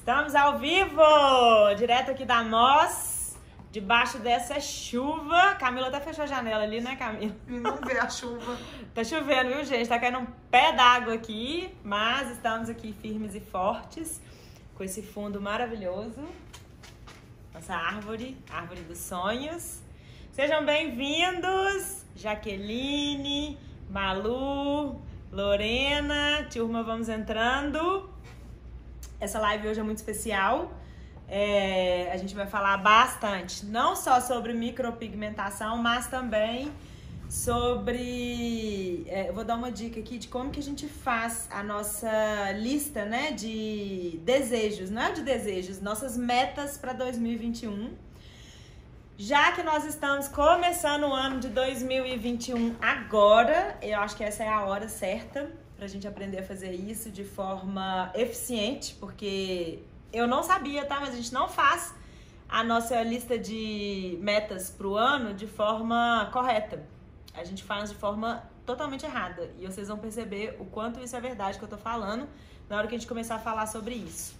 Estamos ao vivo, direto aqui da Nós, debaixo dessa chuva. Camila até fechou a janela ali, né, Camila? Não vê a chuva. Tá chovendo, viu, gente? Tá caindo um pé d'água aqui, mas estamos aqui firmes e fortes, com esse fundo maravilhoso. Nossa árvore, árvore dos sonhos. Sejam bem-vindos, Jaqueline, Malu, Lorena, turma, vamos entrando. Essa live hoje é muito especial. É, a gente vai falar bastante, não só sobre micropigmentação, mas também sobre. É, eu vou dar uma dica aqui de como que a gente faz a nossa lista né, de desejos, não é de desejos, nossas metas para 2021. Já que nós estamos começando o ano de 2021 agora, eu acho que essa é a hora certa para a gente aprender a fazer isso de forma eficiente, porque eu não sabia, tá? Mas a gente não faz a nossa lista de metas para o ano de forma correta. A gente faz de forma totalmente errada. E vocês vão perceber o quanto isso é verdade que eu tô falando na hora que a gente começar a falar sobre isso.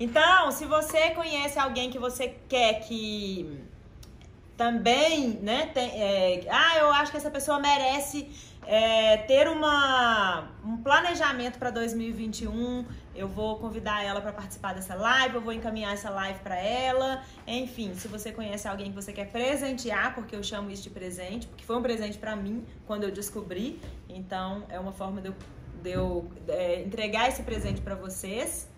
Então, se você conhece alguém que você quer que também, né, tem, é, ah, eu acho que essa pessoa merece é, ter uma, um planejamento para 2021. Eu vou convidar ela para participar dessa live, eu vou encaminhar essa live para ela. Enfim, se você conhece alguém que você quer presentear, porque eu chamo isso de presente, porque foi um presente para mim quando eu descobri. Então, é uma forma de eu, de eu é, entregar esse presente para vocês.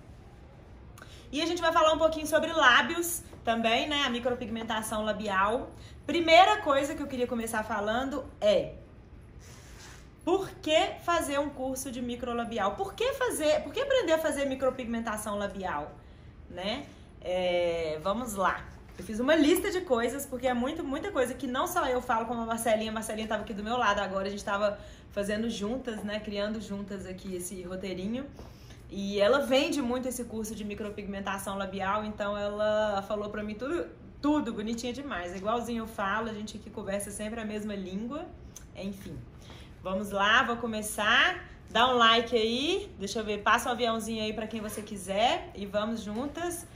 E a gente vai falar um pouquinho sobre lábios também, né? A micropigmentação labial. Primeira coisa que eu queria começar falando é por que fazer um curso de microlabial? Por que fazer, por que aprender a fazer micropigmentação labial, né? É, vamos lá. Eu fiz uma lista de coisas, porque é muito, muita coisa que não só eu falo como a Marcelinha, a Marcelinha estava aqui do meu lado agora, a gente estava fazendo juntas, né, criando juntas aqui esse roteirinho. E ela vende muito esse curso de micropigmentação labial, então ela falou pra mim tudo, tudo bonitinho demais. Igualzinho eu falo, a gente aqui conversa sempre a mesma língua, enfim. Vamos lá, vou começar. Dá um like aí, deixa eu ver, passa o um aviãozinho aí para quem você quiser e vamos juntas.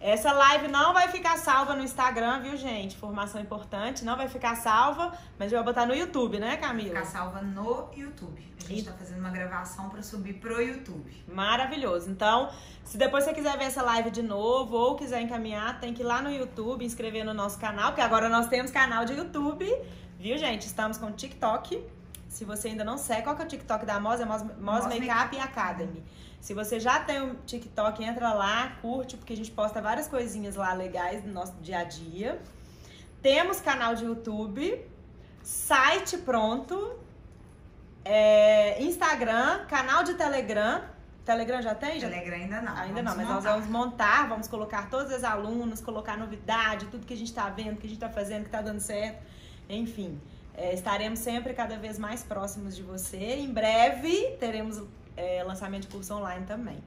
Essa live não vai ficar salva no Instagram, viu, gente? Informação importante, não vai ficar salva, mas eu vou botar no YouTube, né, Camila? Ficar salva no YouTube. A gente e... tá fazendo uma gravação para subir pro YouTube. Maravilhoso. Então, se depois você quiser ver essa live de novo ou quiser encaminhar, tem que ir lá no YouTube, inscrever no nosso canal, porque agora nós temos canal de YouTube, viu, gente? Estamos com TikTok se você ainda não segue, qual que é o TikTok da Mos? É Mos, Mos Makeup Academy. Se você já tem o um TikTok, entra lá, curte, porque a gente posta várias coisinhas lá legais do nosso dia a dia. Temos canal de YouTube, site pronto, é, Instagram, canal de Telegram. Telegram já tem? Já? Telegram ainda não. Ainda não, mas montar. nós vamos montar, vamos colocar todos os alunos, colocar novidade, tudo que a gente está vendo, que a gente está fazendo, que está dando certo. Enfim. É, estaremos sempre cada vez mais próximos de você. Em breve teremos é, lançamento de curso online também.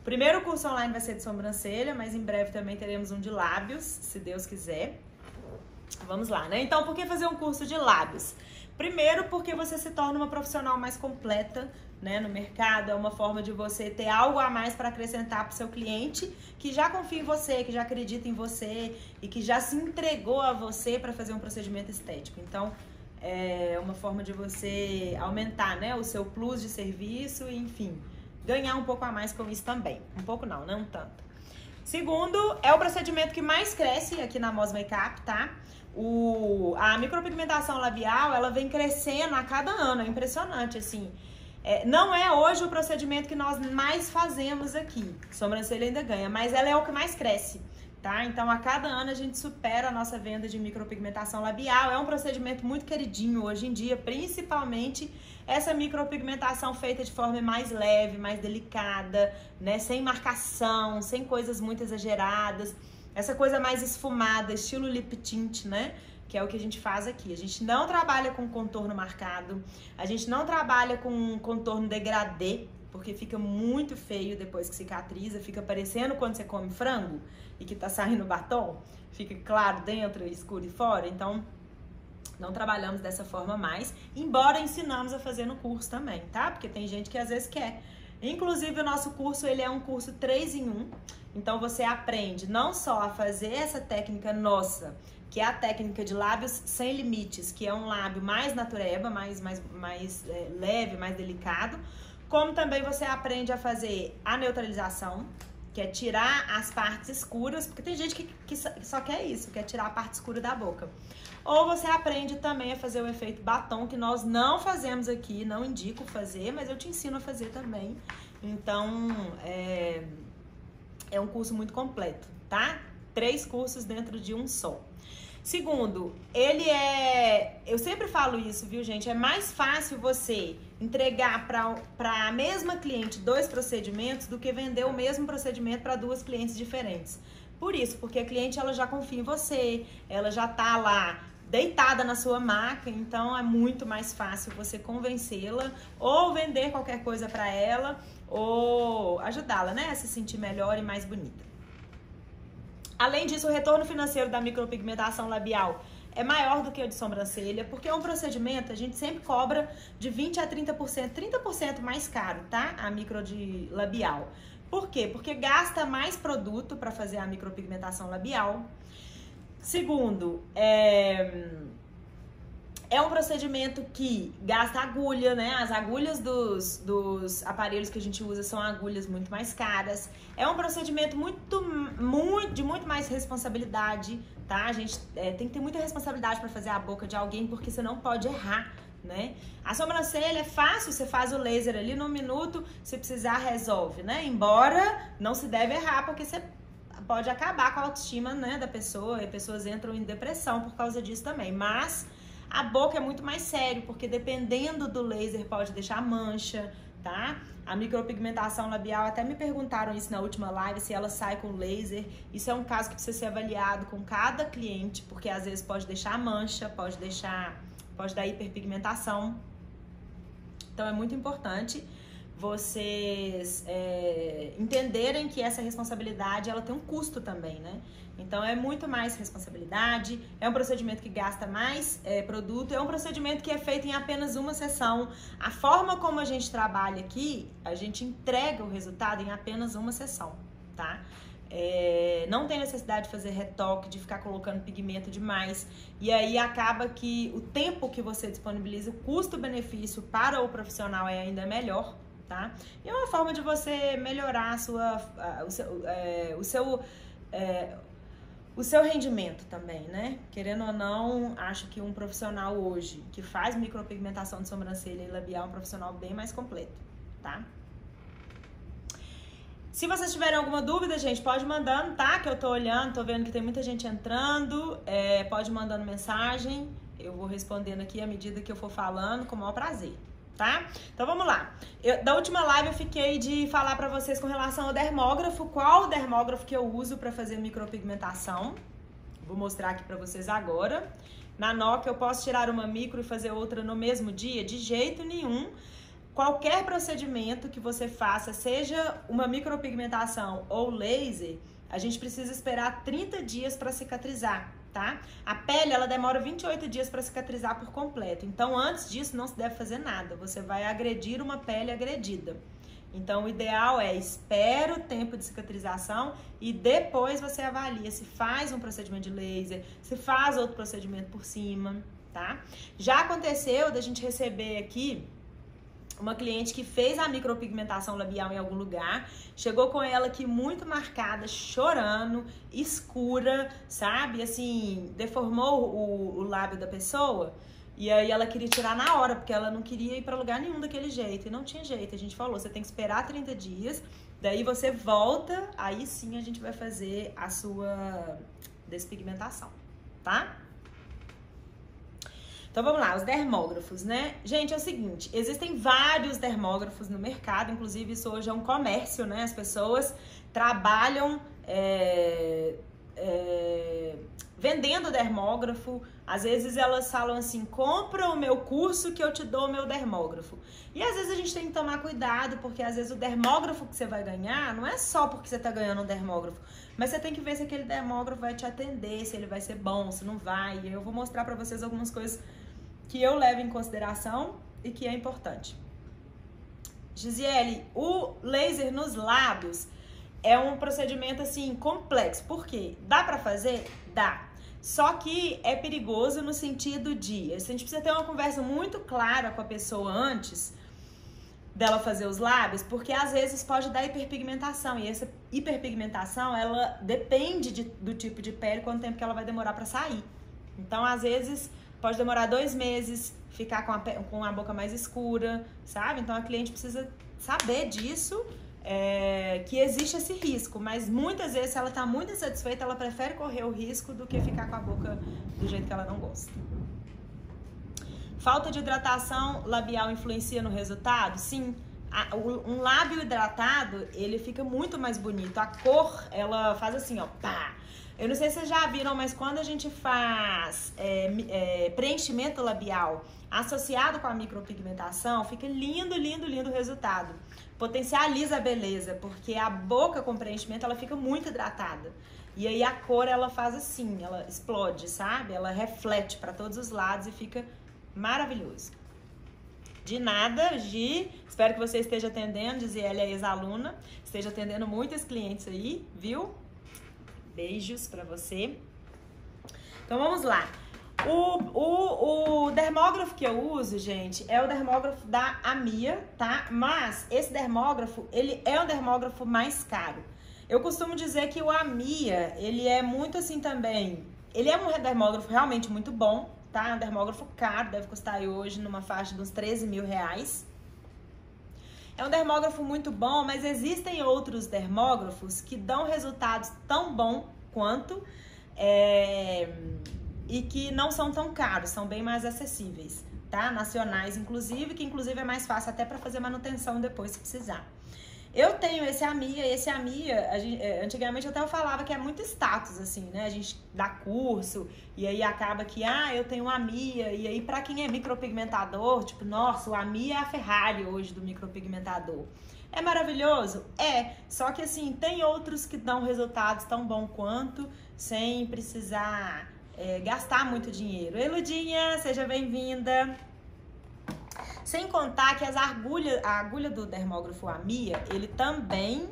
O primeiro curso online vai ser de sobrancelha, mas em breve também teremos um de lábios, se Deus quiser. Vamos lá, né? Então, por que fazer um curso de lábios? Primeiro, porque você se torna uma profissional mais completa né, no mercado, é uma forma de você ter algo a mais para acrescentar para o seu cliente que já confia em você, que já acredita em você e que já se entregou a você para fazer um procedimento estético. Então, é uma forma de você aumentar né, o seu plus de serviço e, enfim, ganhar um pouco a mais com isso também. Um pouco não, não tanto. Segundo, é o procedimento que mais cresce aqui na Mos Makeup, tá? O, a micropigmentação labial, ela vem crescendo a cada ano, é impressionante, assim. É, não é hoje o procedimento que nós mais fazemos aqui. Sobrancelha ainda ganha, mas ela é o que mais cresce tá? Então, a cada ano a gente supera a nossa venda de micropigmentação labial. É um procedimento muito queridinho hoje em dia, principalmente essa micropigmentação feita de forma mais leve, mais delicada, né? Sem marcação, sem coisas muito exageradas. Essa coisa mais esfumada, estilo lip tint, né? Que é o que a gente faz aqui. A gente não trabalha com contorno marcado, a gente não trabalha com contorno degradê, porque fica muito feio depois que cicatriza, fica parecendo quando você come frango e que tá saindo batom, fica claro dentro, escuro e fora. Então, não trabalhamos dessa forma mais, embora ensinamos a fazer no curso também, tá? Porque tem gente que às vezes quer Inclusive, o nosso curso ele é um curso 3 em 1. Então, você aprende não só a fazer essa técnica nossa, que é a técnica de lábios sem limites, que é um lábio mais natureba, mais, mais, mais é, leve, mais delicado, como também você aprende a fazer a neutralização, que é tirar as partes escuras, porque tem gente que, que só quer isso, quer tirar a parte escura da boca. Ou você aprende também a fazer o efeito batom, que nós não fazemos aqui, não indico fazer, mas eu te ensino a fazer também. Então, é, é um curso muito completo, tá? Três cursos dentro de um só. Segundo, ele é. Eu sempre falo isso, viu, gente? É mais fácil você entregar para a mesma cliente dois procedimentos do que vender o mesmo procedimento para duas clientes diferentes. Por isso, porque a cliente ela já confia em você, ela já tá lá deitada na sua maca, então é muito mais fácil você convencê-la ou vender qualquer coisa para ela ou ajudá-la, né, a se sentir melhor e mais bonita. Além disso, o retorno financeiro da micropigmentação labial é maior do que o de sobrancelha, porque é um procedimento, a gente sempre cobra de 20 a 30%, 30% mais caro, tá? A micro de labial. Por quê? Porque gasta mais produto para fazer a micropigmentação labial. Segundo, é, é um procedimento que gasta agulha, né? As agulhas dos, dos aparelhos que a gente usa são agulhas muito mais caras. É um procedimento muito, muito de muito mais responsabilidade, tá? A gente é, tem que ter muita responsabilidade para fazer a boca de alguém, porque você não pode errar, né? A sobrancelha é fácil, você faz o laser ali no minuto, se precisar resolve, né? Embora não se deve errar, porque você pode acabar com a autoestima né, da pessoa e pessoas entram em depressão por causa disso também. Mas a boca é muito mais sério, porque dependendo do laser pode deixar mancha, tá? A micropigmentação labial, até me perguntaram isso na última live, se ela sai com laser. Isso é um caso que precisa ser avaliado com cada cliente, porque às vezes pode deixar mancha, pode deixar, pode dar hiperpigmentação. Então é muito importante vocês é, entenderem que essa responsabilidade ela tem um custo também, né? Então é muito mais responsabilidade, é um procedimento que gasta mais é, produto, é um procedimento que é feito em apenas uma sessão. A forma como a gente trabalha aqui, a gente entrega o resultado em apenas uma sessão, tá? É, não tem necessidade de fazer retoque, de ficar colocando pigmento demais. E aí acaba que o tempo que você disponibiliza, o custo-benefício para o profissional é ainda melhor tá? E é uma forma de você melhorar a sua, o seu, é, o seu, é, o seu rendimento também, né? Querendo ou não, acho que um profissional hoje que faz micropigmentação de sobrancelha e labial é um profissional bem mais completo, tá? Se vocês tiverem alguma dúvida, gente, pode mandando, tá? Que eu tô olhando, tô vendo que tem muita gente entrando. É, pode mandando mensagem. Eu vou respondendo aqui à medida que eu for falando, com o maior prazer tá? Então vamos lá. Eu, da última live eu fiquei de falar para vocês com relação ao dermógrafo, qual dermógrafo que eu uso para fazer micropigmentação. Vou mostrar aqui para vocês agora. Na Nokia eu posso tirar uma micro e fazer outra no mesmo dia? De jeito nenhum. Qualquer procedimento que você faça, seja uma micropigmentação ou laser, a gente precisa esperar 30 dias para cicatrizar tá? A pele, ela demora 28 dias para cicatrizar por completo. Então, antes disso, não se deve fazer nada. Você vai agredir uma pele agredida. Então, o ideal é espera o tempo de cicatrização e depois você avalia se faz um procedimento de laser, se faz outro procedimento por cima, tá? Já aconteceu da gente receber aqui uma cliente que fez a micropigmentação labial em algum lugar, chegou com ela aqui muito marcada, chorando, escura, sabe? Assim, deformou o, o lábio da pessoa. E aí ela queria tirar na hora, porque ela não queria ir para lugar nenhum daquele jeito. E não tinha jeito. A gente falou, você tem que esperar 30 dias, daí você volta, aí sim a gente vai fazer a sua despigmentação, tá? Então vamos lá, os dermógrafos, né? Gente, é o seguinte, existem vários dermógrafos no mercado, inclusive isso hoje é um comércio, né? As pessoas trabalham é, é, vendendo dermógrafo. Às vezes elas falam assim: compra o meu curso que eu te dou o meu dermógrafo. E às vezes a gente tem que tomar cuidado, porque às vezes o dermógrafo que você vai ganhar não é só porque você está ganhando um dermógrafo, mas você tem que ver se aquele dermógrafo vai te atender, se ele vai ser bom, se não vai. Eu vou mostrar para vocês algumas coisas que eu levo em consideração e que é importante. Gisele, o laser nos lábios é um procedimento assim complexo. Por quê? Dá para fazer? Dá. Só que é perigoso no sentido de a gente precisa ter uma conversa muito clara com a pessoa antes dela fazer os lábios, porque às vezes pode dar hiperpigmentação e essa hiperpigmentação ela depende de, do tipo de pele, quanto tempo que ela vai demorar para sair. Então, às vezes pode demorar dois meses, ficar com a, com a boca mais escura, sabe? Então a cliente precisa saber disso é, que existe esse risco, mas muitas vezes, se ela está muito insatisfeita, ela prefere correr o risco do que ficar com a boca do jeito que ela não gosta. Falta de hidratação labial influencia no resultado? Sim. Um lábio hidratado, ele fica muito mais bonito. A cor, ela faz assim, ó, pá. Eu não sei se vocês já viram, mas quando a gente faz é, é, preenchimento labial associado com a micropigmentação, fica lindo, lindo, lindo o resultado potencializa a beleza, porque a boca com preenchimento ela fica muito hidratada. E aí a cor ela faz assim, ela explode, sabe? Ela reflete para todos os lados e fica maravilhoso. De nada, Gi. Espero que você esteja atendendo, dizia ela é ex-aluna, esteja atendendo muitos clientes aí, viu? Beijos para você. Então vamos lá. O, o, o dermógrafo que eu uso, gente, é o dermógrafo da Amia, tá? Mas esse dermógrafo, ele é um dermógrafo mais caro. Eu costumo dizer que o Amia, ele é muito assim também. Ele é um dermógrafo realmente muito bom, tá? É um dermógrafo caro, deve custar hoje numa faixa de uns 13 mil reais. É um dermógrafo muito bom, mas existem outros dermógrafos que dão resultados tão bom quanto. É e que não são tão caros, são bem mais acessíveis, tá? Nacionais, inclusive, que inclusive é mais fácil até para fazer manutenção depois se precisar. Eu tenho esse AMIA, esse AMIA, gente, é, antigamente até eu falava que é muito status, assim, né? A gente dá curso e aí acaba que, ah, eu tenho um AMIA, e aí para quem é micropigmentador, tipo, nossa, o AMIA é a Ferrari hoje do micropigmentador. É maravilhoso? É, só que assim, tem outros que dão resultados tão bom quanto, sem precisar é, gastar muito dinheiro. Eludinha, seja bem-vinda. Sem contar que as agulhas, a agulha do dermógrafo Amia, ele também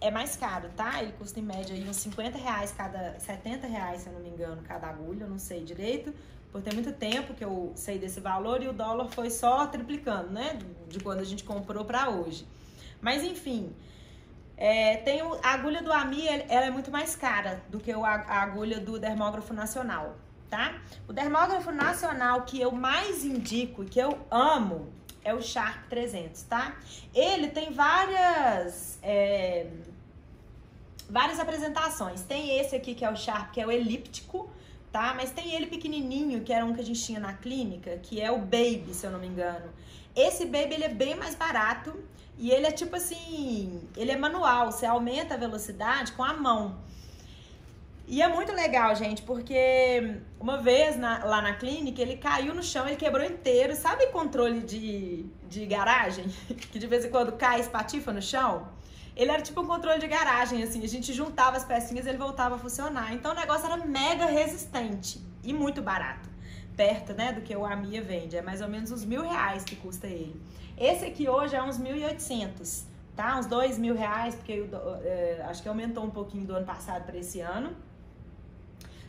é mais caro, tá? Ele custa em média aí uns 50 reais cada, 70 reais, se eu não me engano, cada agulha, eu não sei direito, por ter muito tempo que eu sei desse valor e o dólar foi só triplicando, né? De quando a gente comprou para hoje. Mas enfim, é, tem o, a agulha do AMI, ela é muito mais cara do que a agulha do dermógrafo nacional, tá? O dermógrafo nacional que eu mais indico e que eu amo é o Sharp 300, tá? Ele tem várias... É, várias apresentações. Tem esse aqui que é o Sharp, que é o elíptico, tá? Mas tem ele pequenininho, que era um que a gente tinha na clínica, que é o Baby, se eu não me engano. Esse Baby, ele é bem mais barato e ele é tipo assim, ele é manual, você aumenta a velocidade com a mão. E é muito legal, gente, porque uma vez na, lá na clínica ele caiu no chão, ele quebrou inteiro. Sabe controle de, de garagem? Que de vez em quando cai espatifa no chão? Ele era tipo um controle de garagem, assim. A gente juntava as pecinhas e ele voltava a funcionar. Então o negócio era mega resistente e muito barato. Perto, né, do que o Amia vende. É mais ou menos uns mil reais que custa ele. Esse aqui hoje é uns 1.800, tá? Uns dois mil reais, porque eu, é, acho que aumentou um pouquinho do ano passado para esse ano.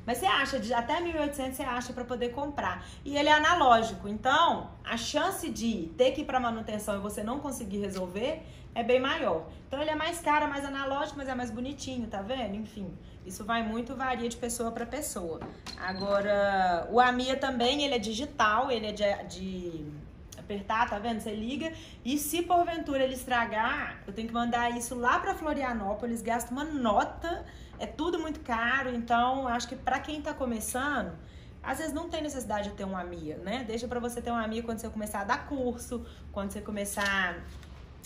Mas você acha, de até 1.800 você acha para poder comprar. E ele é analógico, então a chance de ter que ir para manutenção e você não conseguir resolver é bem maior. Então ele é mais caro, mais analógico, mas é mais bonitinho, tá vendo? Enfim, isso vai muito, varia de pessoa para pessoa. Agora, o Amia também, ele é digital, ele é de, de apertar, tá vendo? Você liga. E se porventura ele estragar, eu tenho que mandar isso lá para Florianópolis, gasto uma nota, é tudo muito caro. Então, acho que para quem tá começando, às vezes não tem necessidade de ter uma AMIA, né? Deixa para você ter uma AMIA quando você começar a dar curso, quando você começar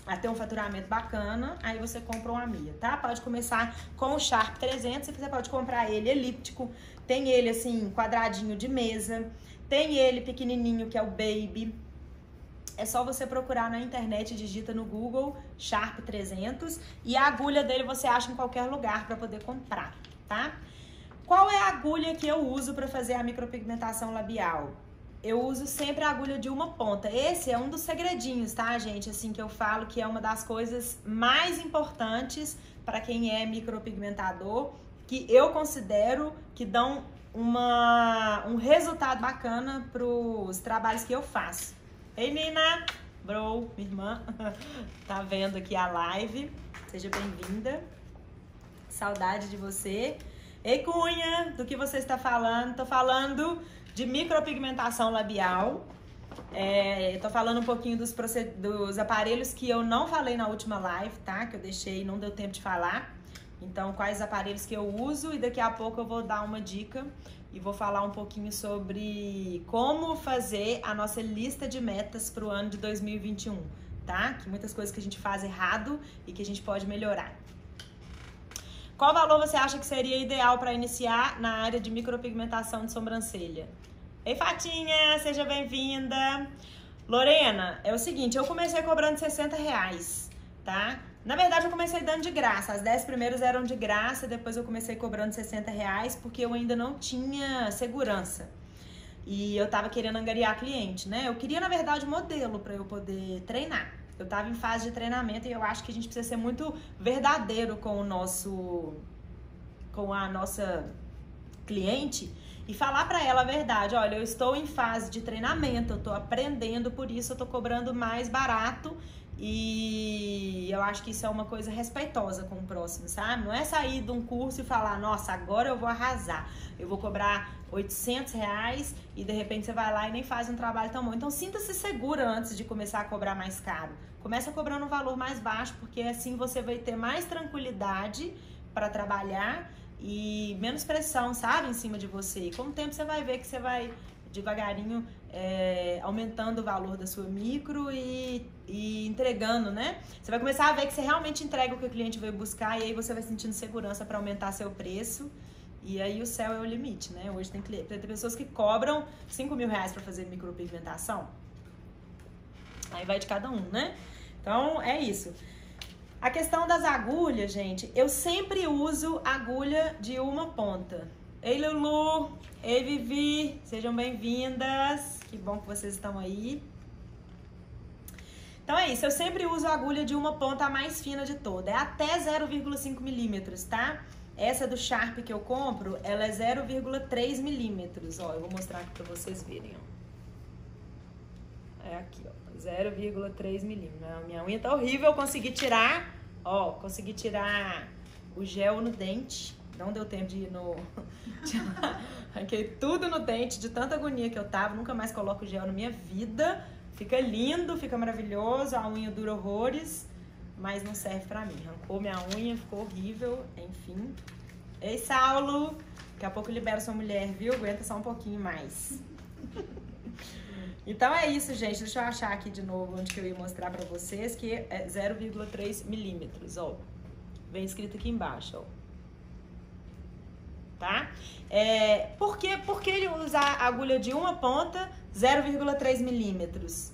a ter um faturamento bacana, aí você compra uma AMIA, tá? Pode começar com o Sharp 300, você pode comprar ele elíptico, tem ele assim, quadradinho de mesa, tem ele pequenininho que é o Baby, é só você procurar na internet, digita no Google Sharp 300 e a agulha dele você acha em qualquer lugar para poder comprar, tá? Qual é a agulha que eu uso para fazer a micropigmentação labial? eu uso sempre a agulha de uma ponta. Esse é um dos segredinhos, tá, gente? Assim que eu falo que é uma das coisas mais importantes para quem é micropigmentador, que eu considero que dão uma, um resultado bacana para os trabalhos que eu faço. Ei, Nina! Bro, minha irmã, tá vendo aqui a live. Seja bem-vinda. Saudade de você. Ei, Cunha, do que você está falando? Tô falando de micropigmentação labial. É, tô falando um pouquinho dos, dos aparelhos que eu não falei na última live, tá? Que eu deixei, não deu tempo de falar. Então, quais aparelhos que eu uso e daqui a pouco eu vou dar uma dica e vou falar um pouquinho sobre como fazer a nossa lista de metas para o ano de 2021, tá? Que muitas coisas que a gente faz errado e que a gente pode melhorar. Qual valor você acha que seria ideal para iniciar na área de micropigmentação de sobrancelha? Ei, Fatinha, seja bem-vinda. Lorena, é o seguinte, eu comecei cobrando 60 reais, tá? Na verdade, eu comecei dando de graça. As 10 primeiros eram de graça, depois eu comecei cobrando 60 reais, porque eu ainda não tinha segurança. E eu tava querendo angariar cliente, né? Eu queria, na verdade, modelo para eu poder treinar. Eu tava em fase de treinamento e eu acho que a gente precisa ser muito verdadeiro com o nosso com a nossa cliente e falar para ela a verdade, olha, eu estou em fase de treinamento, eu estou aprendendo, por isso eu estou cobrando mais barato e eu acho que isso é uma coisa respeitosa com o próximo, sabe? Não é sair de um curso e falar, nossa, agora eu vou arrasar, eu vou cobrar 800 reais e de repente você vai lá e nem faz um trabalho tão bom. Então sinta-se segura antes de começar a cobrar mais caro. Começa cobrando um valor mais baixo, porque assim você vai ter mais tranquilidade para trabalhar e menos pressão, sabe, em cima de você. E com o tempo você vai ver que você vai devagarinho é, aumentando o valor da sua micro e, e entregando, né? Você vai começar a ver que você realmente entrega o que o cliente veio buscar e aí você vai sentindo segurança para aumentar seu preço. E aí o céu é o limite, né? Hoje tem, tem pessoas que cobram 5 mil reais para fazer micropigmentação. Aí vai de cada um, né? Então é isso. A questão das agulhas, gente, eu sempre uso agulha de uma ponta. Ei, Lulu! Ei, Vivi! Sejam bem-vindas! Que bom que vocês estão aí. Então é isso, eu sempre uso a agulha de uma ponta a mais fina de toda. É até 0,5 milímetros, tá? Essa do Sharp que eu compro, ela é 0,3 milímetros. Ó, eu vou mostrar aqui pra vocês verem, ó. É aqui, ó. 0,3 milímetros. Minha unha tá horrível, eu consegui tirar, ó, consegui tirar o gel no dente. Não deu tempo de ir no. Arranquei tudo no dente de tanta agonia que eu tava. Nunca mais coloco gel na minha vida. Fica lindo, fica maravilhoso. A unha dura horrores, mas não serve pra mim. Arrancou minha unha, ficou horrível. Enfim. Ei, Saulo! Daqui a pouco eu libero sua mulher, viu? Aguenta só um pouquinho mais. Então é isso, gente. Deixa eu achar aqui de novo onde que eu ia mostrar pra vocês, que é 0,3 milímetros, ó. Vem escrito aqui embaixo, ó tá? É, por, por que ele usa a agulha de uma ponta 0,3 milímetros?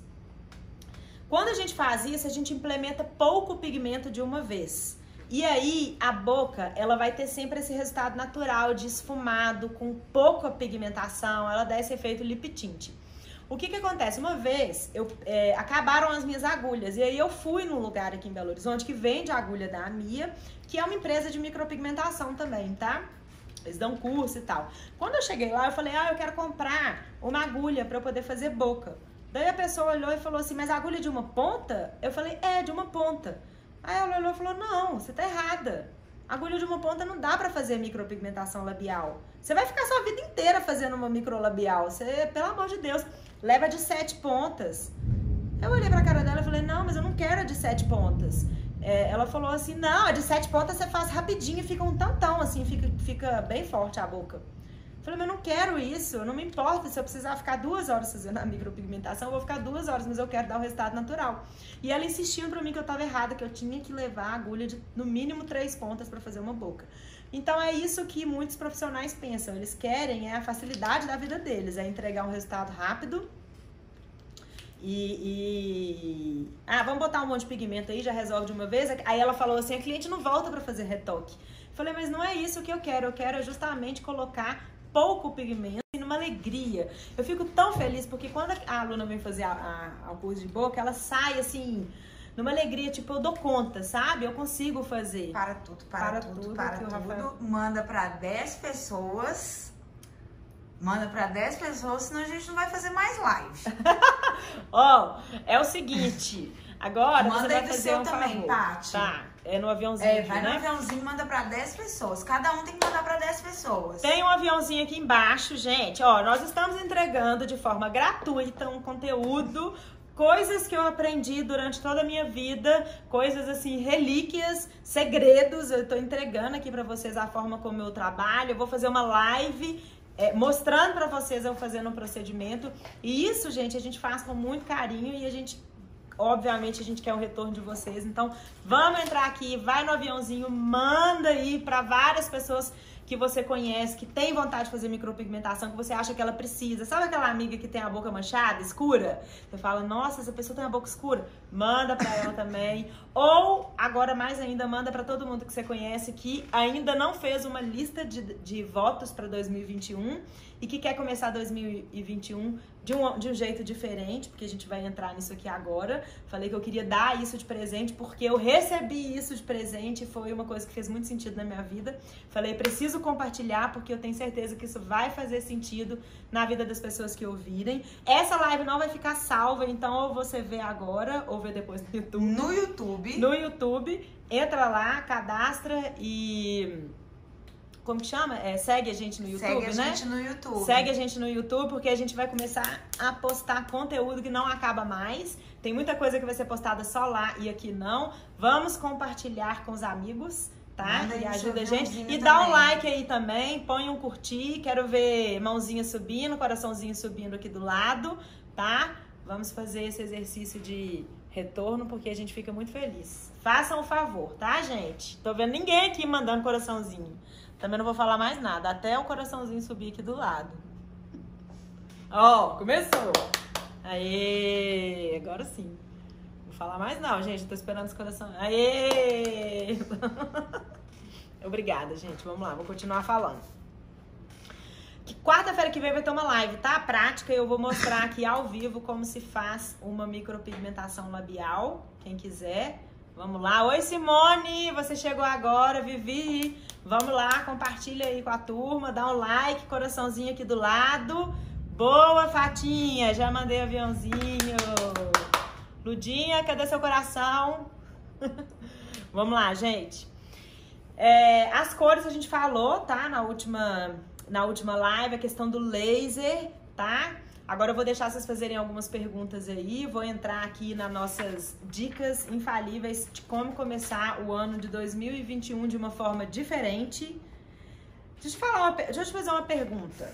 Quando a gente faz isso, a gente implementa pouco pigmento de uma vez. E aí, a boca, ela vai ter sempre esse resultado natural de esfumado, com pouca pigmentação, ela dá esse efeito lip tint. O que que acontece? Uma vez, eu, é, acabaram as minhas agulhas, e aí eu fui num lugar aqui em Belo Horizonte que vende a agulha da Mia, que é uma empresa de micropigmentação também, tá? Eles dão curso e tal. Quando eu cheguei lá, eu falei, ah, eu quero comprar uma agulha para eu poder fazer boca. Daí a pessoa olhou e falou assim, mas a agulha de uma ponta? Eu falei, é, de uma ponta. Aí ela olhou e falou, não, você tá errada. Agulha de uma ponta não dá para fazer micropigmentação labial. Você vai ficar sua vida inteira fazendo uma microlabial. Você, pelo amor de Deus, leva de sete pontas. Eu olhei pra cara dela e falei, não, mas eu não quero a de sete pontas é, ela falou assim, não, a de sete pontas você faz rapidinho fica um tantão, assim, fica, fica bem forte a boca. Eu falei, mas eu não quero isso, não me importa se eu precisar ficar duas horas fazendo a micropigmentação, eu vou ficar duas horas, mas eu quero dar o resultado natural. E ela insistindo pra mim que eu tava errada, que eu tinha que levar a agulha de no mínimo três pontas para fazer uma boca. Então é isso que muitos profissionais pensam, eles querem é a facilidade da vida deles, é entregar um resultado rápido e, e, Ah, vamos botar um monte de pigmento aí, já resolve de uma vez. Aí ela falou assim: a cliente não volta para fazer retoque. Falei, mas não é isso que eu quero. Eu quero justamente colocar pouco pigmento. E numa alegria. Eu fico tão feliz porque quando a aluna vem fazer a, a, o curso de boca, ela sai assim numa alegria, tipo, eu dou conta, sabe? Eu consigo fazer. Para tudo, para, para tudo, tudo, para tudo. Rafael... Manda para 10 pessoas. Manda para 10 pessoas, senão a gente não vai fazer mais live. Ó, oh, é o seguinte. Agora manda você vai fazer um também, Paty. Tá. É no aviãozinho. É, vai né? no aviãozinho manda para 10 pessoas. Cada um tem que mandar para 10 pessoas. Tem um aviãozinho aqui embaixo, gente. Ó, nós estamos entregando de forma gratuita um conteúdo coisas que eu aprendi durante toda a minha vida, coisas assim, relíquias, segredos. Eu tô entregando aqui para vocês a forma como eu trabalho. Eu vou fazer uma live é, mostrando para vocês eu fazendo um procedimento. E isso, gente, a gente faz com muito carinho e a gente obviamente a gente quer o retorno de vocês. Então, vamos entrar aqui, vai no aviãozinho, manda aí para várias pessoas que você conhece, que tem vontade de fazer micropigmentação, que você acha que ela precisa. Sabe aquela amiga que tem a boca manchada, escura? Você fala, nossa, essa pessoa tem a boca escura. Manda para ela também. Ou, agora mais ainda, manda para todo mundo que você conhece que ainda não fez uma lista de, de votos para 2021 e que quer começar 2021 de um, de um jeito diferente, porque a gente vai entrar nisso aqui agora. Falei que eu queria dar isso de presente porque eu recebi isso de presente e foi uma coisa que fez muito sentido na minha vida. Falei, preciso compartilhar porque eu tenho certeza que isso vai fazer sentido na vida das pessoas que ouvirem. Essa live não vai ficar salva, então ou você vê agora ou vê depois no YouTube. No YouTube. No YouTube. Entra lá, cadastra e como que chama? É, segue a gente no YouTube, né? Segue a gente no YouTube. Segue a gente no YouTube, porque a gente vai começar a postar conteúdo que não acaba mais. Tem muita coisa que vai ser postada só lá e aqui não. Vamos compartilhar com os amigos, tá? Manda e ajuda a gente. E também. dá um like aí também, põe um curtir. Quero ver mãozinha subindo, coraçãozinho subindo aqui do lado, tá? Vamos fazer esse exercício de retorno, porque a gente fica muito feliz. Façam o favor, tá, gente? Tô vendo ninguém aqui mandando coraçãozinho. Também não vou falar mais nada, até o coraçãozinho subir aqui do lado. Ó, oh, começou! Aê! Agora sim. Vou falar mais não, gente. Tô esperando os corações. Aê! Obrigada, gente. Vamos lá, vou continuar falando. Quarta-feira que vem vai ter uma live, tá? Prática, eu vou mostrar aqui ao vivo como se faz uma micropigmentação labial. Quem quiser. Vamos lá. Oi, Simone! Você chegou agora, Vivi. Vamos lá, compartilha aí com a turma, dá um like, coraçãozinho aqui do lado. Boa, Fatinha! Já mandei aviãozinho. Ludinha, cadê seu coração? Vamos lá, gente. É, as cores a gente falou, tá? Na última, na última live, a questão do laser, tá? Agora eu vou deixar vocês fazerem algumas perguntas aí, vou entrar aqui nas nossas dicas infalíveis de como começar o ano de 2021 de uma forma diferente. Deixa eu, falar uma, deixa eu te fazer uma pergunta.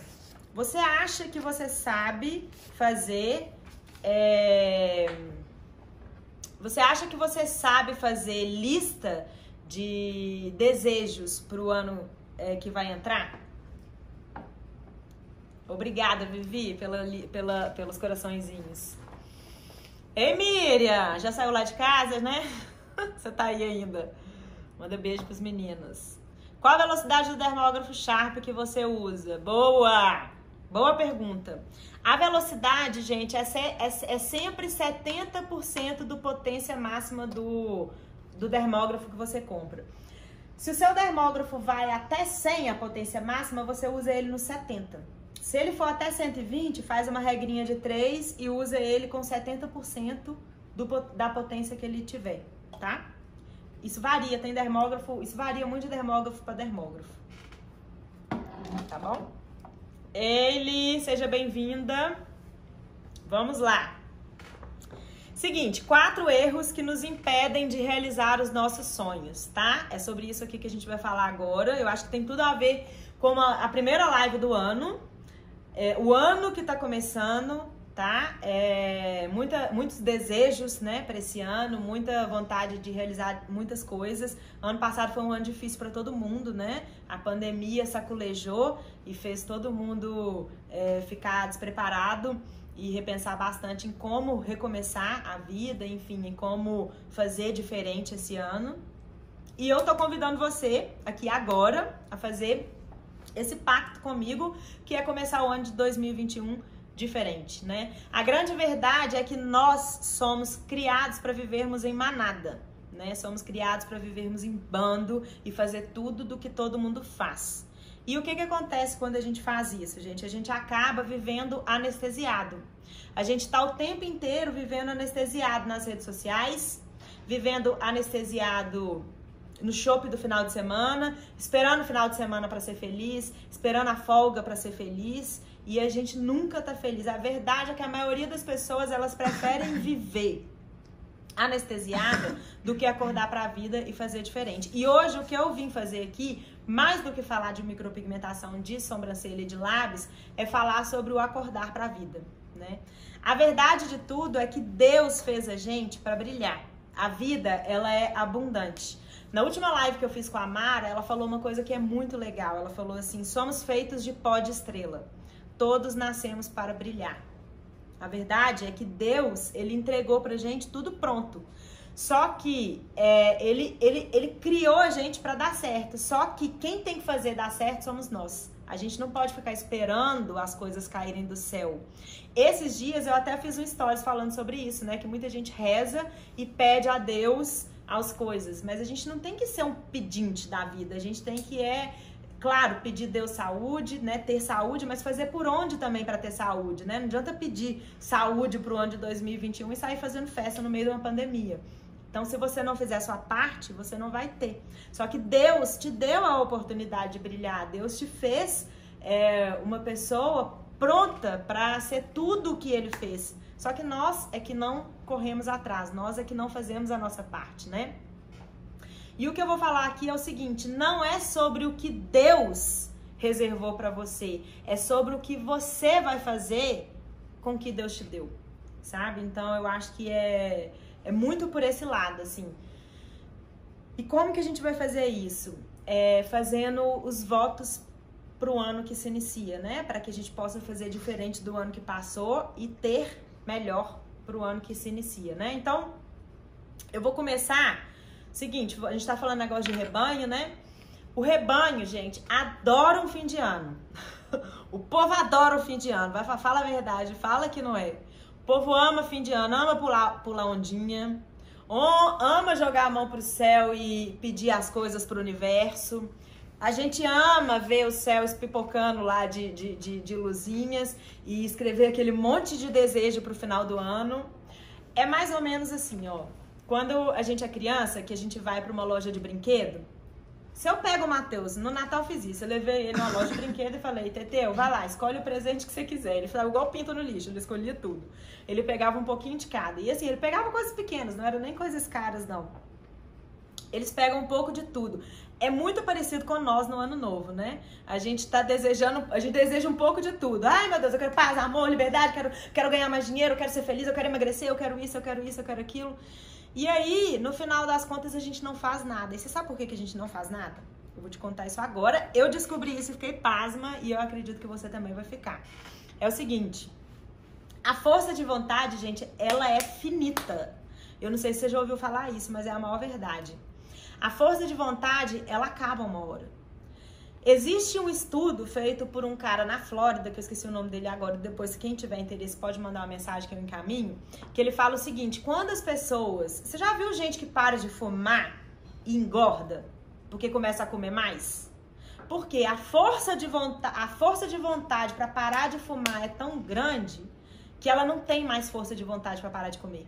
Você acha que você sabe fazer. É... Você acha que você sabe fazer lista de desejos para o ano é, que vai entrar? Obrigada, Vivi, pela, pela, pelos coraçõezinhos. Ei, Miriam, já saiu lá de casa, né? Você tá aí ainda. Manda beijo pros meninos. Qual a velocidade do dermógrafo Sharp que você usa? Boa! Boa pergunta. A velocidade, gente, é, é, é sempre 70% do potência máxima do, do dermógrafo que você compra. Se o seu dermógrafo vai até 100 a potência máxima, você usa ele no 70. Se ele for até 120, faz uma regrinha de 3 e usa ele com 70% do, da potência que ele tiver, tá? Isso varia, tem dermógrafo, isso varia muito de dermógrafo para dermógrafo. Tá bom? Ele, seja bem-vinda. Vamos lá. Seguinte, quatro erros que nos impedem de realizar os nossos sonhos, tá? É sobre isso aqui que a gente vai falar agora. Eu acho que tem tudo a ver com a, a primeira live do ano, é, o ano que está começando, tá? É, muita, muitos desejos, né, para esse ano, muita vontade de realizar muitas coisas. Ano passado foi um ano difícil para todo mundo, né? A pandemia saculejou e fez todo mundo é, ficar despreparado e repensar bastante em como recomeçar a vida, enfim, em como fazer diferente esse ano. E eu tô convidando você aqui agora a fazer esse pacto comigo, que é começar o ano de 2021 diferente, né? A grande verdade é que nós somos criados para vivermos em manada, né? Somos criados para vivermos em bando e fazer tudo do que todo mundo faz. E o que, que acontece quando a gente faz isso, gente? A gente acaba vivendo anestesiado. A gente está o tempo inteiro vivendo anestesiado nas redes sociais, vivendo anestesiado no shopping do final de semana, esperando o final de semana para ser feliz, esperando a folga para ser feliz, e a gente nunca tá feliz. A verdade é que a maioria das pessoas elas preferem viver anestesiada do que acordar para a vida e fazer diferente. E hoje o que eu vim fazer aqui, mais do que falar de micropigmentação de sobrancelha e de lábios, é falar sobre o acordar para a vida, né? A verdade de tudo é que Deus fez a gente para brilhar. A vida, ela é abundante. Na última live que eu fiz com a Mara, ela falou uma coisa que é muito legal. Ela falou assim: somos feitos de pó de estrela. Todos nascemos para brilhar. A verdade é que Deus, ele entregou pra gente tudo pronto. Só que é, ele, ele, ele criou a gente para dar certo. Só que quem tem que fazer dar certo somos nós. A gente não pode ficar esperando as coisas caírem do céu. Esses dias eu até fiz um stories falando sobre isso, né? Que muita gente reza e pede a Deus as coisas, mas a gente não tem que ser um pedinte da vida, a gente tem que é claro, pedir Deus saúde, né, ter saúde, mas fazer por onde também para ter saúde, né? Não adianta pedir saúde para o ano de 2021 e sair fazendo festa no meio de uma pandemia. Então, se você não fizer a sua parte, você não vai ter. Só que Deus te deu a oportunidade de brilhar, Deus te fez é, uma pessoa pronta para ser tudo o que Ele fez. Só que nós é que não corremos atrás, nós é que não fazemos a nossa parte, né? E o que eu vou falar aqui é o seguinte: não é sobre o que Deus reservou para você, é sobre o que você vai fazer com o que Deus te deu, sabe? Então eu acho que é, é muito por esse lado, assim. E como que a gente vai fazer isso? É fazendo os votos para o ano que se inicia, né? Para que a gente possa fazer diferente do ano que passou e ter melhor para o ano que se inicia, né? Então, eu vou começar. Seguinte, a gente está falando negócio de rebanho, né? O rebanho, gente, adora um fim de ano. o povo adora o fim de ano. Vai fala a verdade, fala que não é. O povo ama fim de ano, ama pular, pular ondinha, ama jogar a mão pro céu e pedir as coisas pro universo. A gente ama ver o céu espipocando lá de, de, de, de luzinhas e escrever aquele monte de desejo pro final do ano. É mais ou menos assim, ó. Quando a gente é criança, que a gente vai para uma loja de brinquedo, se eu pego o Matheus, no Natal fiz isso, eu levei ele numa loja de brinquedo e falei, Teteu, vai lá, escolhe o presente que você quiser. Ele falava igual pinto no lixo, ele escolhia tudo. Ele pegava um pouquinho de cada. E assim, ele pegava coisas pequenas, não eram nem coisas caras, não. Eles pegam um pouco de tudo é muito parecido com nós no ano novo, né? A gente tá desejando, a gente deseja um pouco de tudo. Ai, meu Deus, eu quero paz, amor, liberdade, quero, quero ganhar mais dinheiro, quero ser feliz, eu quero emagrecer, eu quero isso, eu quero isso, eu quero aquilo. E aí, no final das contas, a gente não faz nada. E você sabe por que a gente não faz nada? Eu vou te contar isso agora. Eu descobri isso e fiquei pasma e eu acredito que você também vai ficar. É o seguinte, a força de vontade, gente, ela é finita. Eu não sei se você já ouviu falar isso, mas é a maior verdade. A força de vontade, ela acaba uma hora. Existe um estudo feito por um cara na Flórida, que eu esqueci o nome dele agora, depois quem tiver interesse pode mandar uma mensagem que eu encaminho, que ele fala o seguinte, quando as pessoas... Você já viu gente que para de fumar e engorda porque começa a comer mais? Porque a força de vontade, a força de vontade para parar de fumar é tão grande que ela não tem mais força de vontade para parar de comer.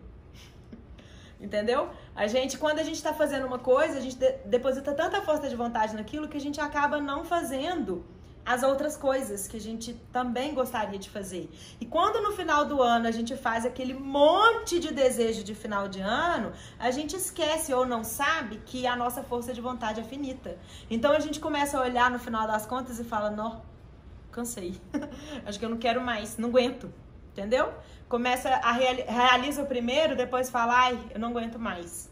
Entendeu? A gente, quando a gente está fazendo uma coisa, a gente de deposita tanta força de vontade naquilo que a gente acaba não fazendo as outras coisas que a gente também gostaria de fazer. E quando no final do ano a gente faz aquele monte de desejo de final de ano, a gente esquece ou não sabe que a nossa força de vontade é finita. Então a gente começa a olhar no final das contas e fala: "Não, cansei. Acho que eu não quero mais, não aguento". Entendeu? começa a reali realiza o primeiro, depois fala, ai, eu não aguento mais.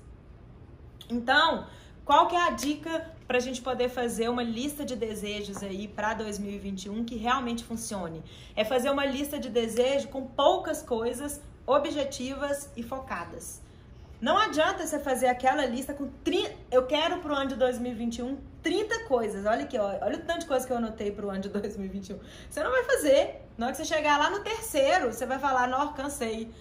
Então, qual que é a dica para a gente poder fazer uma lista de desejos aí para 2021 que realmente funcione? É fazer uma lista de desejos com poucas coisas objetivas e focadas. Não adianta você fazer aquela lista com 30, eu quero pro ano de 2021 30 coisas. Olha aqui, ó, olha o tanto de coisa que eu anotei pro ano de 2021. Você não vai fazer. Na hora que você chegar lá no terceiro, você vai falar, não, cansei.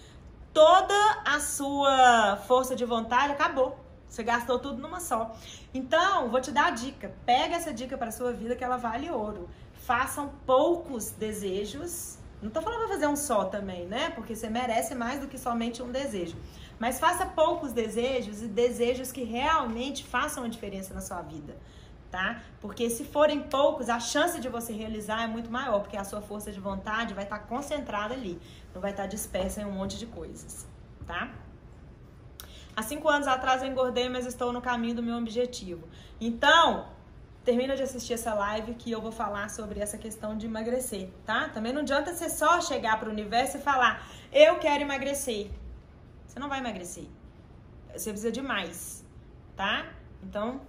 Toda a sua força de vontade acabou. Você gastou tudo numa só. Então, vou te dar a dica. Pega essa dica para sua vida que ela vale ouro. Façam poucos desejos. Não tô falando pra fazer um só também, né? Porque você merece mais do que somente um desejo. Mas faça poucos desejos e desejos que realmente façam a diferença na sua vida tá? Porque se forem poucos, a chance de você realizar é muito maior, porque a sua força de vontade vai estar concentrada ali, não vai estar dispersa em um monte de coisas, tá? Há cinco anos atrás eu engordei, mas estou no caminho do meu objetivo. Então, termina de assistir essa live que eu vou falar sobre essa questão de emagrecer, tá? Também não adianta você só chegar para o universo e falar, eu quero emagrecer. Você não vai emagrecer. Você precisa de mais, tá? Então,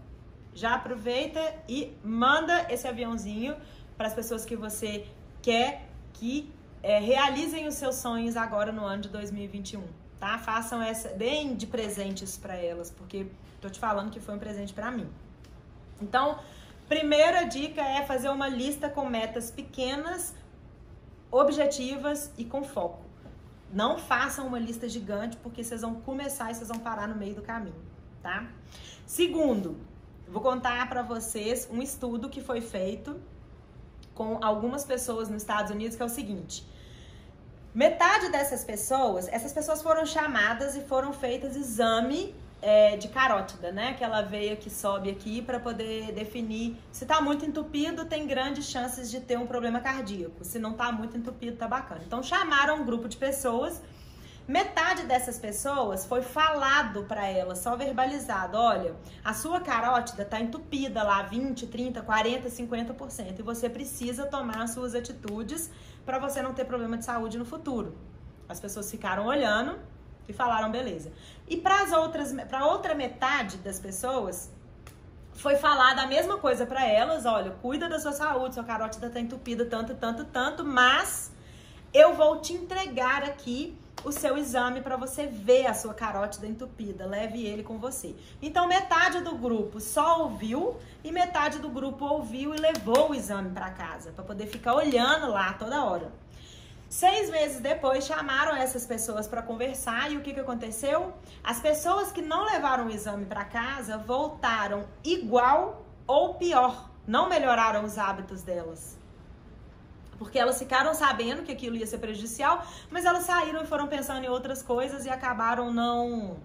já aproveita e manda esse aviãozinho para as pessoas que você quer que é, realizem os seus sonhos agora no ano de 2021, tá? Façam essa, deem de presentes para elas, porque tô te falando que foi um presente para mim. Então, primeira dica é fazer uma lista com metas pequenas, objetivas e com foco. Não façam uma lista gigante, porque vocês vão começar e vocês vão parar no meio do caminho, tá? Segundo, Vou contar para vocês um estudo que foi feito com algumas pessoas nos Estados Unidos, que é o seguinte. Metade dessas pessoas, essas pessoas foram chamadas e foram feitas exame é, de carótida, né? Aquela veia que sobe aqui para poder definir se tá muito entupido, tem grandes chances de ter um problema cardíaco. Se não tá muito entupido, tá bacana. Então chamaram um grupo de pessoas Metade dessas pessoas foi falado para elas, só verbalizado, olha, a sua carótida tá entupida lá 20, 30, 40, 50% e você precisa tomar as suas atitudes para você não ter problema de saúde no futuro. As pessoas ficaram olhando e falaram beleza. E para as outras, para outra metade das pessoas, foi falada a mesma coisa para elas, olha, cuida da sua saúde, sua carótida tá entupida tanto, tanto, tanto, mas eu vou te entregar aqui o seu exame para você ver a sua carótida entupida. Leve ele com você. Então, metade do grupo só ouviu e metade do grupo ouviu e levou o exame para casa, para poder ficar olhando lá toda hora. Seis meses depois, chamaram essas pessoas para conversar e o que, que aconteceu? As pessoas que não levaram o exame para casa voltaram igual ou pior, não melhoraram os hábitos delas. Porque elas ficaram sabendo que aquilo ia ser prejudicial, mas elas saíram e foram pensando em outras coisas e acabaram não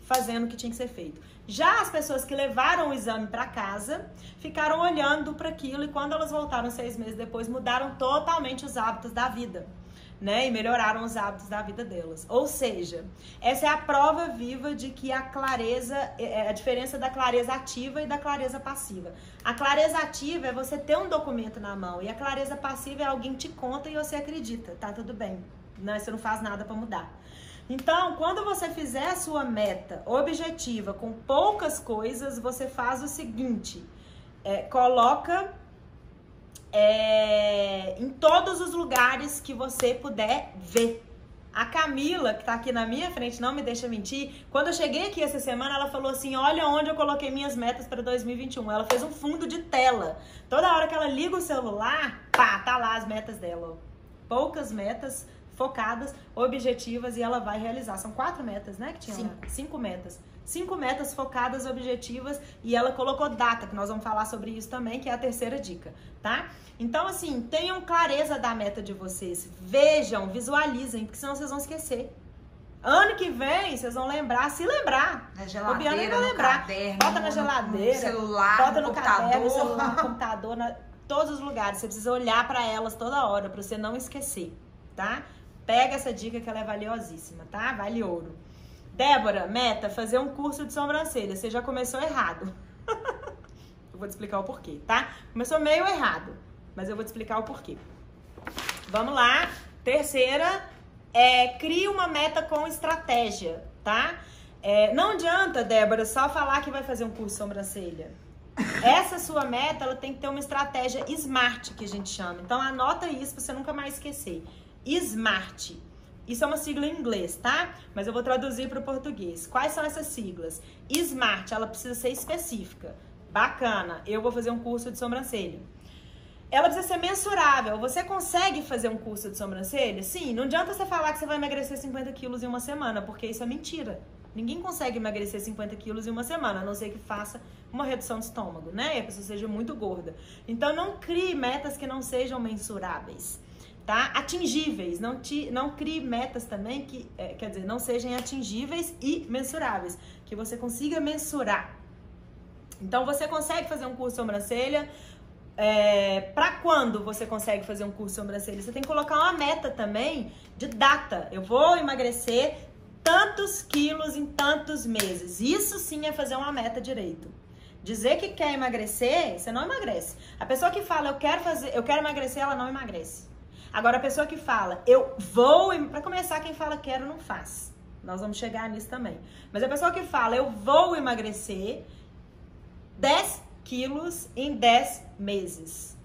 fazendo o que tinha que ser feito. Já as pessoas que levaram o exame para casa ficaram olhando para aquilo e quando elas voltaram seis meses depois mudaram totalmente os hábitos da vida né? E melhoraram os hábitos da vida delas. Ou seja, essa é a prova viva de que a clareza, é, é a diferença da clareza ativa e da clareza passiva. A clareza ativa é você ter um documento na mão e a clareza passiva é alguém te conta e você acredita, tá tudo bem. Né? Você não faz nada para mudar. Então, quando você fizer a sua meta objetiva com poucas coisas, você faz o seguinte: é, coloca é, em todos os lugares que você puder ver. A Camila, que tá aqui na minha frente, não me deixa mentir. Quando eu cheguei aqui essa semana, ela falou assim: Olha onde eu coloquei minhas metas para 2021. Ela fez um fundo de tela. Toda hora que ela liga o celular, pá, tá lá as metas dela. Poucas metas focadas, objetivas e ela vai realizar. São quatro metas, né? Que tinha Cinco. Cinco metas cinco metas focadas, objetivas e ela colocou data, que nós vamos falar sobre isso também, que é a terceira dica, tá? Então, assim, tenham clareza da meta de vocês, vejam, visualizem, porque senão vocês vão esquecer. Ano que vem, vocês vão lembrar, se lembrar. Na geladeira, vai lembrar. Caderno, bota na geladeira, no celular, bota no, no computador. caderno, no celular, no computador, na todos os lugares. Você precisa olhar para elas toda hora, para você não esquecer, tá? Pega essa dica que ela é valiosíssima, tá? Vale ouro. Débora, meta, fazer um curso de sobrancelha. Você já começou errado. eu vou te explicar o porquê, tá? Começou meio errado, mas eu vou te explicar o porquê. Vamos lá. Terceira, é, crie uma meta com estratégia, tá? É, não adianta, Débora, só falar que vai fazer um curso de sobrancelha. Essa sua meta, ela tem que ter uma estratégia SMART, que a gente chama. Então, anota isso pra você nunca mais esquecer. SMART. Isso é uma sigla em inglês, tá? Mas eu vou traduzir para o português. Quais são essas siglas? SMART, ela precisa ser específica. Bacana, eu vou fazer um curso de sobrancelha. Ela precisa ser mensurável. Você consegue fazer um curso de sobrancelha? Sim, não adianta você falar que você vai emagrecer 50 quilos em uma semana, porque isso é mentira. Ninguém consegue emagrecer 50 quilos em uma semana, a não ser que faça uma redução de estômago, né? E a pessoa seja muito gorda. Então, não crie metas que não sejam mensuráveis tá? Atingíveis, não, ti, não crie metas também que, é, quer dizer, não sejam atingíveis e mensuráveis, que você consiga mensurar. Então, você consegue fazer um curso sobrancelha, é, para quando você consegue fazer um curso sobrancelha? Você tem que colocar uma meta também de data. Eu vou emagrecer tantos quilos em tantos meses. Isso sim é fazer uma meta direito. Dizer que quer emagrecer, você não emagrece. A pessoa que fala eu quero fazer, eu quero emagrecer, ela não emagrece. Agora, a pessoa que fala, eu vou. Para começar, quem fala quero não faz. Nós vamos chegar nisso também. Mas a pessoa que fala, eu vou emagrecer 10 quilos em 10 meses.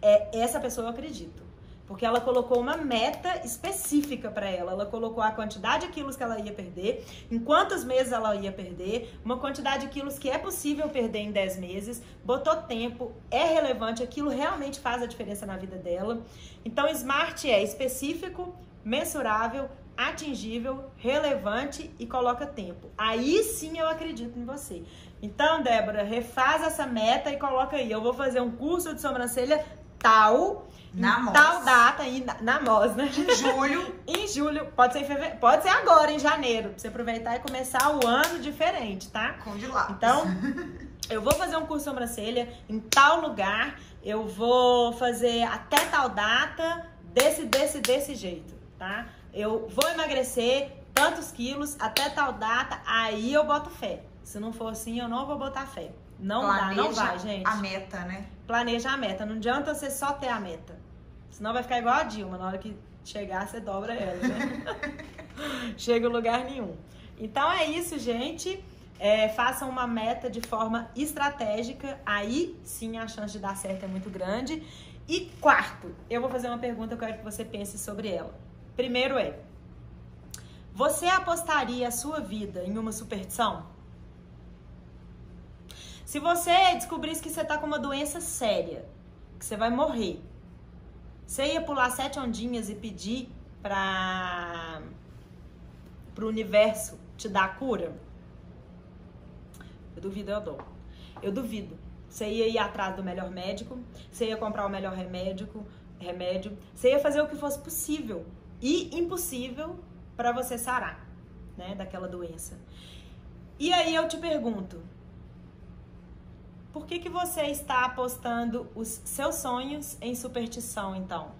É essa pessoa eu acredito. Porque ela colocou uma meta específica para ela. Ela colocou a quantidade de quilos que ela ia perder, em quantos meses ela ia perder, uma quantidade de quilos que é possível perder em 10 meses, botou tempo, é relevante, aquilo realmente faz a diferença na vida dela. Então, SMART é específico, mensurável, atingível, relevante e coloca tempo. Aí sim eu acredito em você. Então, Débora, refaz essa meta e coloca aí. Eu vou fazer um curso de sobrancelha tal na MOS. Tal data aí, na, MOS, né? Em julho. em julho, pode ser em fevereiro, pode ser agora, em janeiro, pra você aproveitar e começar o ano diferente, tá? Com de lá. Então, eu vou fazer um curso de sobrancelha em tal lugar, eu vou fazer até tal data, desse, desse, desse jeito, tá? Eu vou emagrecer tantos quilos até tal data, aí eu boto fé. Se não for assim, eu não vou botar fé. Não Planeja dá, não vai, gente. A meta, né? Planeja a meta. Não adianta você só ter a meta. Senão vai ficar igual a Dilma, na hora que chegar você dobra ela, né? Chega em lugar nenhum. Então é isso, gente. É, façam uma meta de forma estratégica, aí sim a chance de dar certo é muito grande. E quarto, eu vou fazer uma pergunta que eu quero que você pense sobre ela. Primeiro é: você apostaria a sua vida em uma superstição? Se você descobrisse que você está com uma doença séria, que você vai morrer, você ia pular sete ondinhas e pedir para o universo te dar a cura? Eu duvido, eu dou. Eu duvido. Você ia ir atrás do melhor médico, você ia comprar o melhor remédio, remédio, você ia fazer o que fosse possível e impossível para você sarar, né, daquela doença. E aí eu te pergunto, por que, que você está apostando os seus sonhos em superstição, então?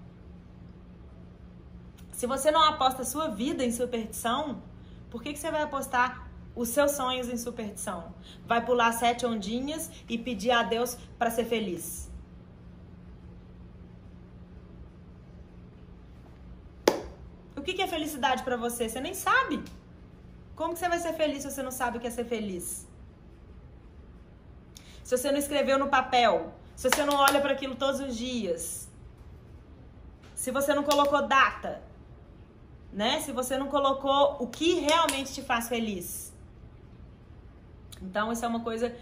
Se você não aposta sua vida em superstição, por que, que você vai apostar os seus sonhos em superstição? Vai pular sete ondinhas e pedir a Deus para ser feliz? O que, que é felicidade para você? Você nem sabe. Como que você vai ser feliz se você não sabe o que é ser feliz? Se você não escreveu no papel, se você não olha para aquilo todos os dias, se você não colocou data, né? Se você não colocou o que realmente te faz feliz. Então, isso é uma coisa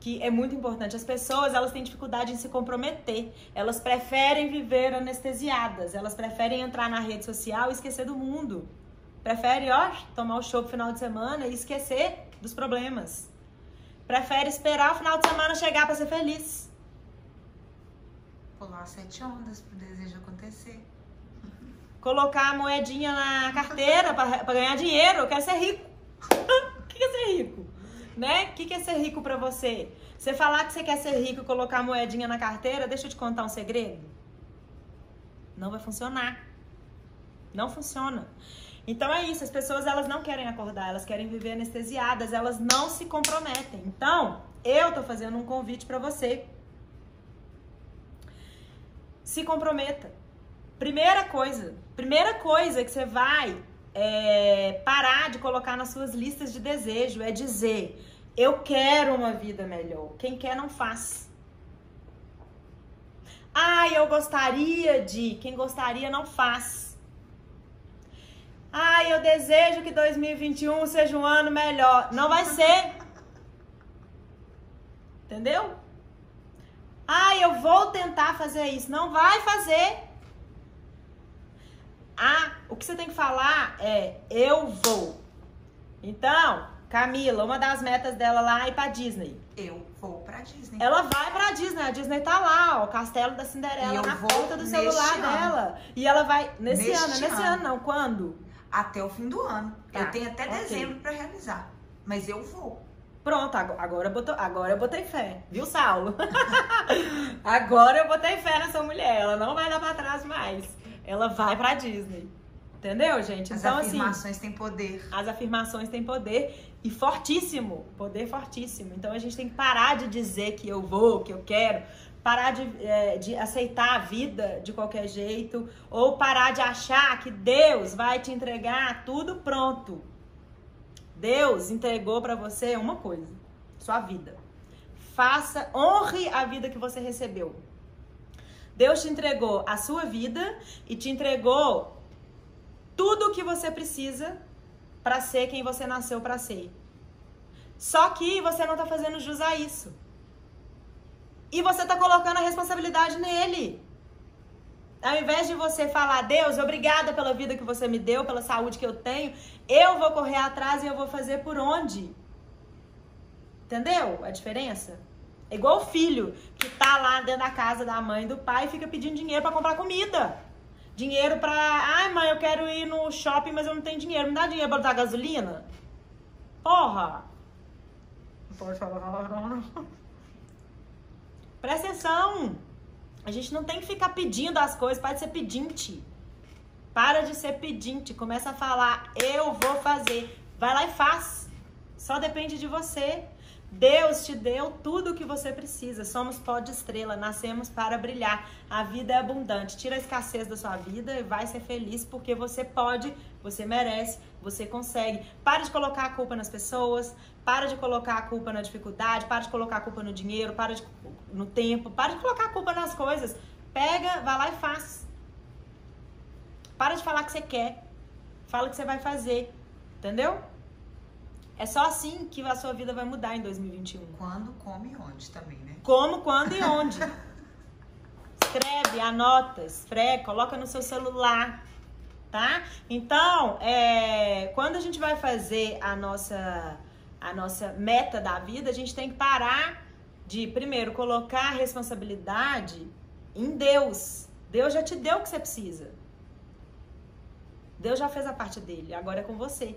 que é muito importante. As pessoas, elas têm dificuldade em se comprometer. Elas preferem viver anestesiadas. Elas preferem entrar na rede social e esquecer do mundo. Preferem, ó, tomar o show no final de semana e esquecer dos problemas. Prefere esperar o final de semana chegar para ser feliz. Pular sete ondas pro desejo acontecer. Colocar a moedinha na carteira para ganhar dinheiro. Eu quero ser rico. O que é ser rico? Né? O que é ser rico para você? Você falar que você quer ser rico e colocar a moedinha na carteira, deixa eu te contar um segredo. Não vai funcionar. Não funciona. Então é isso, as pessoas elas não querem acordar, elas querem viver anestesiadas, elas não se comprometem. Então, eu tô fazendo um convite para você. Se comprometa. Primeira coisa, primeira coisa que você vai é, parar de colocar nas suas listas de desejo é dizer: eu quero uma vida melhor. Quem quer não faz. Ah, eu gostaria de. Quem gostaria não faz. Ai, eu desejo que 2021 seja um ano melhor. Não vai ser. Entendeu? eu vou tentar fazer isso. Não vai fazer. Ah, o que você tem que falar é eu vou. Então, Camila, uma das metas dela lá é ir pra Disney. Eu vou pra Disney. Ela vai pra Disney. A Disney tá lá, ó, o castelo da Cinderela na ponta do celular ano. dela. E ela vai. Nesse neste ano, nesse ano. ano não. Quando? Até o fim do ano. Tá. Eu tenho até okay. dezembro pra realizar. Mas eu vou. Pronto, agora, botou, agora eu botei fé. Viu, Saulo? agora eu botei fé nessa mulher. Ela não vai dar pra trás mais. Ela vai pra Disney. Entendeu, gente? As então, assim, afirmações assim, têm poder. As afirmações têm poder e fortíssimo, poder fortíssimo. Então a gente tem que parar de dizer que eu vou, que eu quero, parar de, é, de aceitar a vida de qualquer jeito, ou parar de achar que Deus vai te entregar tudo pronto. Deus entregou para você uma coisa, sua vida. Faça, honre a vida que você recebeu. Deus te entregou a sua vida e te entregou tudo o que você precisa para ser quem você nasceu para ser. Só que você não tá fazendo jus a isso. E você tá colocando a responsabilidade nele. Ao invés de você falar, Deus, obrigada pela vida que você me deu, pela saúde que eu tenho, eu vou correr atrás e eu vou fazer por onde? Entendeu a diferença? É igual o filho que tá lá dentro da casa da mãe e do pai e fica pedindo dinheiro para comprar comida. Dinheiro pra. Ai, mãe, eu quero ir no shopping, mas eu não tenho dinheiro. Me dá dinheiro pra botar gasolina? Porra! Não pode falar palavrão, não. Presta atenção! A gente não tem que ficar pedindo as coisas, para de ser pedinte. Para de ser pedinte. Começa a falar, eu vou fazer. Vai lá e faz. Só depende de você. Deus te deu tudo o que você precisa. Somos pó de estrela, nascemos para brilhar. A vida é abundante. Tira a escassez da sua vida e vai ser feliz porque você pode, você merece, você consegue. Para de colocar a culpa nas pessoas, para de colocar a culpa na dificuldade, para de colocar a culpa no dinheiro, para de no tempo, para de colocar a culpa nas coisas. Pega, vai lá e faz. Para de falar que você quer. Fala que você vai fazer. Entendeu? É só assim que a sua vida vai mudar em 2021. Quando, como e onde também, né? Como, quando e onde. Escreve, anota, esfrega, coloca no seu celular, tá? Então, é, quando a gente vai fazer a nossa, a nossa meta da vida, a gente tem que parar de, primeiro, colocar a responsabilidade em Deus. Deus já te deu o que você precisa. Deus já fez a parte dele, agora é com você.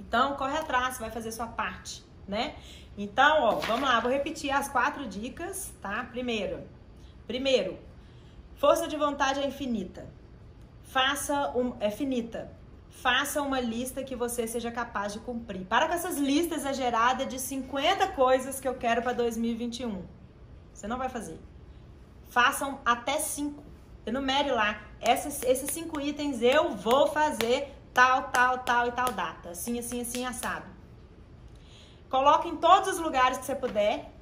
Então, corre atrás, vai fazer sua parte, né? Então, ó, vamos lá, vou repetir as quatro dicas, tá? Primeiro, primeiro, força de vontade é infinita. Faça um, é finita. Faça uma lista que você seja capaz de cumprir. Para com essas listas exageradas de 50 coisas que eu quero para 2021. Você não vai fazer. Façam até cinco. Enumere lá. Essas, esses cinco itens eu vou fazer tal, tal, tal e tal data. Assim, assim, assim, assado. Coloca em todos os lugares que você puder.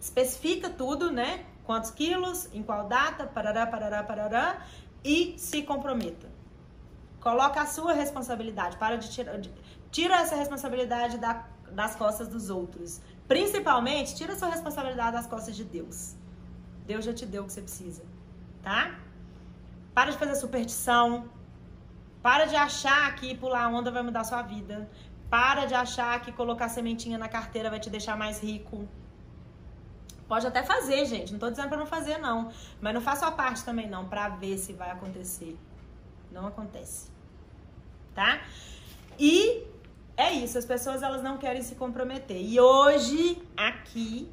Especifica tudo, né? Quantos quilos, em qual data, parará, parará, parará. E se comprometa. Coloca a sua responsabilidade. Para de tirar. Tira essa responsabilidade da, das costas dos outros. Principalmente, tira a sua responsabilidade das costas de Deus. Deus já te deu o que você precisa, tá? Para de fazer superstição, para de achar que pular onda vai mudar sua vida. Para de achar que colocar sementinha na carteira vai te deixar mais rico. Pode até fazer, gente. Não tô dizendo para não fazer, não. Mas não faça a parte também, não, para ver se vai acontecer. Não acontece. Tá? E é isso. As pessoas elas não querem se comprometer. E hoje, aqui,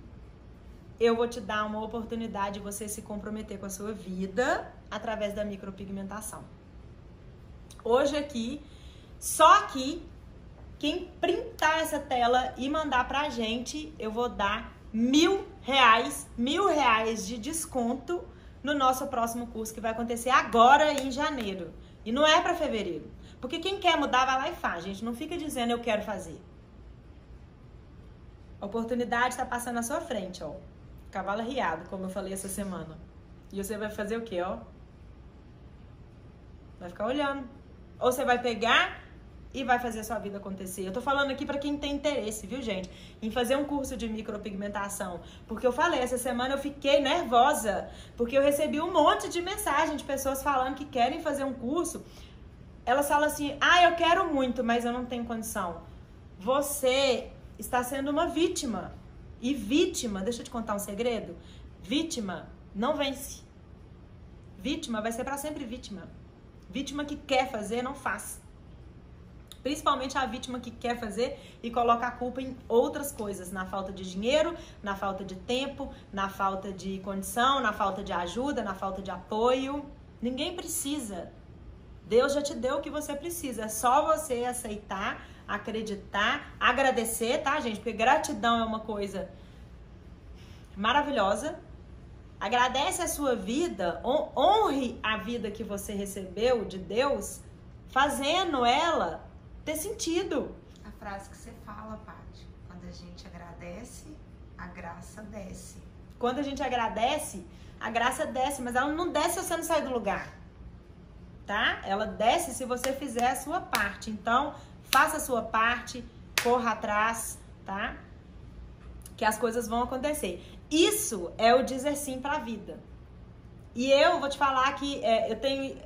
eu vou te dar uma oportunidade de você se comprometer com a sua vida através da micropigmentação hoje aqui, só aqui, quem printar essa tela e mandar pra gente, eu vou dar mil reais, mil reais de desconto no nosso próximo curso que vai acontecer agora em janeiro. E não é para fevereiro. Porque quem quer mudar, vai lá e faz, gente. Não fica dizendo eu quero fazer. A oportunidade está passando na sua frente, ó. Cavalo riado, como eu falei essa semana. E você vai fazer o quê, ó? Vai ficar olhando. Ou você vai pegar e vai fazer a sua vida acontecer. Eu tô falando aqui para quem tem interesse, viu, gente, em fazer um curso de micropigmentação, porque eu falei essa semana eu fiquei nervosa, porque eu recebi um monte de mensagem de pessoas falando que querem fazer um curso. Elas falam assim: "Ah, eu quero muito, mas eu não tenho condição". Você está sendo uma vítima. E vítima, deixa eu te contar um segredo. Vítima não vence. Vítima vai ser para sempre vítima. Vítima que quer fazer, não faz. Principalmente a vítima que quer fazer e coloca a culpa em outras coisas, na falta de dinheiro, na falta de tempo, na falta de condição, na falta de ajuda, na falta de apoio. Ninguém precisa. Deus já te deu o que você precisa. É só você aceitar, acreditar, agradecer, tá, gente? Porque gratidão é uma coisa maravilhosa. Agradece a sua vida, honre a vida que você recebeu de Deus, fazendo ela ter sentido. A frase que você fala, Paty, quando a gente agradece, a graça desce. Quando a gente agradece, a graça desce, mas ela não desce se você não sair do lugar. Tá? Ela desce se você fizer a sua parte. Então, faça a sua parte, corra atrás, tá? Que as coisas vão acontecer. Isso é o dizer sim para a vida. E eu vou te falar que é, eu tenho.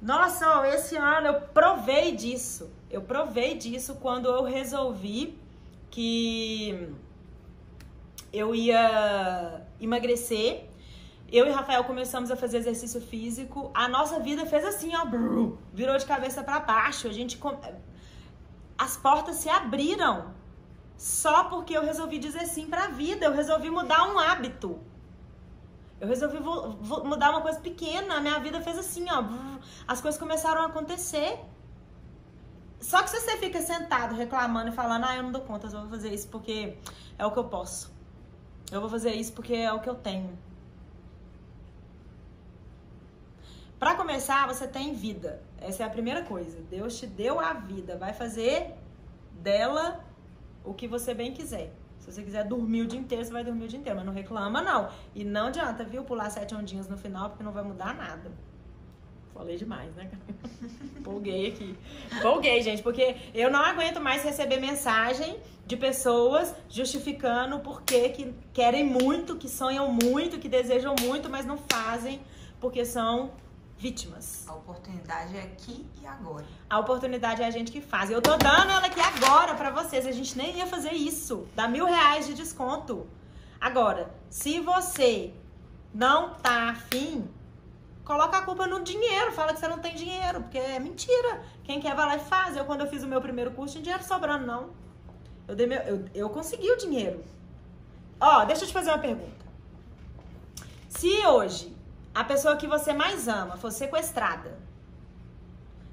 Nossa, esse ano eu provei disso. Eu provei disso quando eu resolvi que eu ia emagrecer. Eu e Rafael começamos a fazer exercício físico. A nossa vida fez assim, ó, virou de cabeça para baixo. A gente as portas se abriram só porque eu resolvi dizer sim para a vida. Eu resolvi mudar um hábito. Eu resolvi mudar uma coisa pequena. A minha vida fez assim, ó. As coisas começaram a acontecer. Só que se você fica sentado reclamando e falando, ah, eu não dou conta, eu vou fazer isso porque é o que eu posso. Eu vou fazer isso porque é o que eu tenho. Para começar, você tem vida. Essa é a primeira coisa. Deus te deu a vida. Vai fazer dela o que você bem quiser. Se você quiser dormir o dia inteiro, você vai dormir o dia inteiro. Mas não reclama, não. E não adianta, viu, pular sete ondinhas no final, porque não vai mudar nada. Falei demais, né? Polguei aqui. Polguei, gente, porque eu não aguento mais receber mensagem de pessoas justificando por que querem muito, que sonham muito, que desejam muito, mas não fazem porque são vítimas. A oportunidade é aqui e agora. A oportunidade é a gente que faz. Eu tô dando ela aqui agora para vocês. A gente nem ia fazer isso. Dá mil reais de desconto. Agora, se você não tá afim, coloca a culpa no dinheiro. Fala que você não tem dinheiro, porque é mentira. Quem quer vai lá e faz. Eu, quando eu fiz o meu primeiro curso, tinha dinheiro sobrando, não. Eu, dei meu, eu, eu consegui o dinheiro. Ó, deixa eu te fazer uma pergunta. Se hoje a pessoa que você mais ama for sequestrada,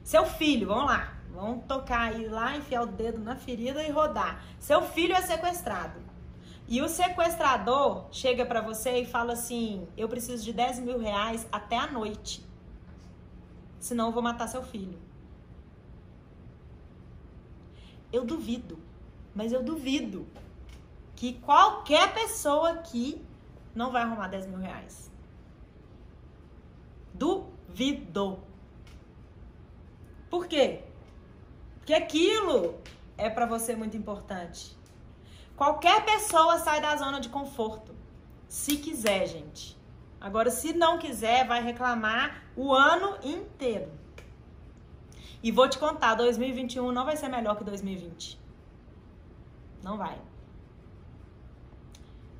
seu filho, vamos lá, vamos tocar aí lá, enfiar o dedo na ferida e rodar. Seu filho é sequestrado. E o sequestrador chega para você e fala assim: Eu preciso de 10 mil reais até a noite. Senão eu vou matar seu filho. Eu duvido, mas eu duvido que qualquer pessoa aqui não vai arrumar 10 mil reais. Duvido. Por quê? Porque aquilo é para você muito importante. Qualquer pessoa sai da zona de conforto. Se quiser, gente. Agora, se não quiser, vai reclamar o ano inteiro. E vou te contar, 2021 não vai ser melhor que 2020. Não vai.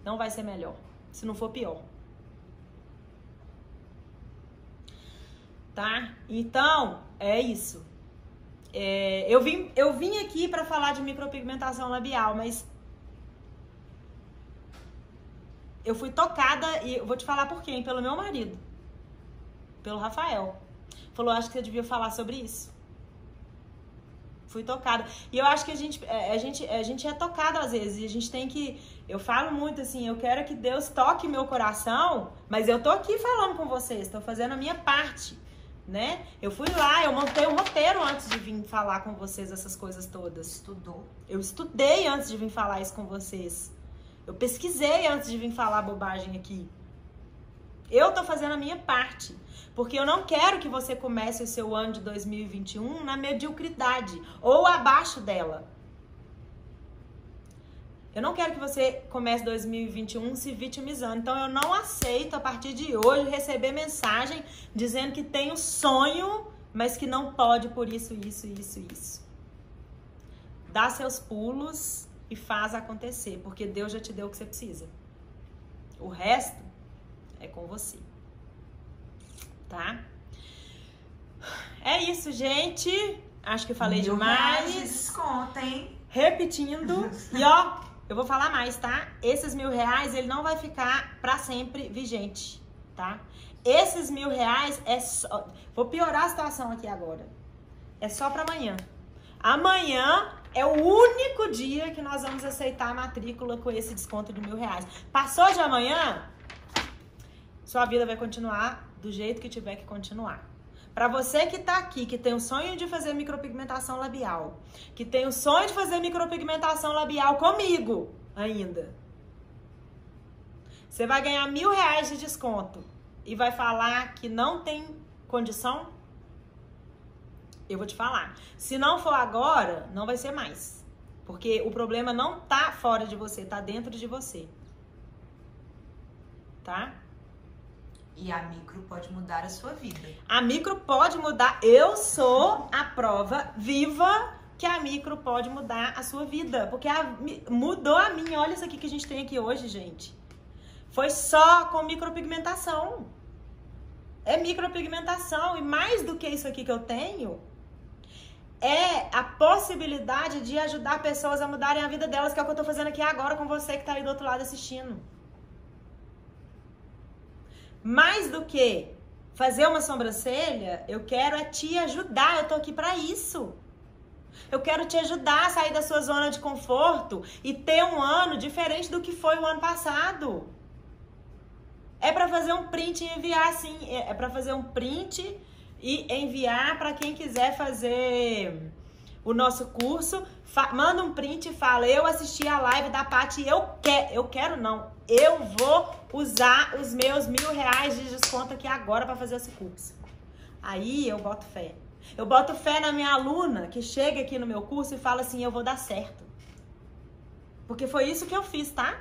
Não vai ser melhor. Se não for pior. Tá? Então, é isso. É, eu, vim, eu vim aqui para falar de micropigmentação labial, mas eu fui tocada e eu vou te falar por quem? Pelo meu marido, pelo Rafael. Falou, acho que você devia falar sobre isso. Fui tocada. E eu acho que a gente, é, a gente, a gente é tocado às vezes. E a gente tem que. Eu falo muito assim, eu quero que Deus toque meu coração, mas eu tô aqui falando com vocês, tô fazendo a minha parte né? Eu fui lá, eu montei um roteiro antes de vir falar com vocês essas coisas todas. Estudou? Eu estudei antes de vir falar isso com vocês. Eu pesquisei antes de vir falar bobagem aqui. Eu tô fazendo a minha parte. Porque eu não quero que você comece o seu ano de 2021 na mediocridade ou abaixo dela. Eu não quero que você comece 2021 se vitimizando. Então eu não aceito a partir de hoje receber mensagem dizendo que tem um sonho, mas que não pode por isso, isso, isso, isso. Dá seus pulos e faz acontecer, porque Deus já te deu o que você precisa. O resto é com você. Tá? É isso, gente. Acho que falei Mil demais. De desconto, hein? Repetindo. e ó, eu vou falar mais, tá? Esses mil reais, ele não vai ficar para sempre vigente, tá? Esses mil reais é só. Vou piorar a situação aqui agora. É só para amanhã. Amanhã é o único dia que nós vamos aceitar a matrícula com esse desconto de mil reais. Passou de amanhã, sua vida vai continuar do jeito que tiver que continuar. Para você que tá aqui, que tem o sonho de fazer micropigmentação labial, que tem o sonho de fazer micropigmentação labial comigo ainda, você vai ganhar mil reais de desconto e vai falar que não tem condição? Eu vou te falar. Se não for agora, não vai ser mais. Porque o problema não tá fora de você, tá dentro de você. Tá? E a micro pode mudar a sua vida. A micro pode mudar. Eu sou a prova viva que a micro pode mudar a sua vida. Porque a, mudou a minha. Olha isso aqui que a gente tem aqui hoje, gente. Foi só com micropigmentação. É micropigmentação. E mais do que isso aqui que eu tenho, é a possibilidade de ajudar pessoas a mudarem a vida delas, que é o que eu tô fazendo aqui agora com você que tá aí do outro lado assistindo. Mais do que fazer uma sobrancelha, eu quero é te ajudar. Eu tô aqui para isso. Eu quero te ajudar a sair da sua zona de conforto e ter um ano diferente do que foi o ano passado. É para fazer um print e enviar assim, é para fazer um print e enviar para quem quiser fazer o nosso curso. manda um print e fala: "Eu assisti a live da Paty, eu quero, eu quero não, eu vou usar os meus mil reais de desconto aqui agora para fazer esse curso. Aí eu boto fé. Eu boto fé na minha aluna que chega aqui no meu curso e fala assim: eu vou dar certo. Porque foi isso que eu fiz, tá?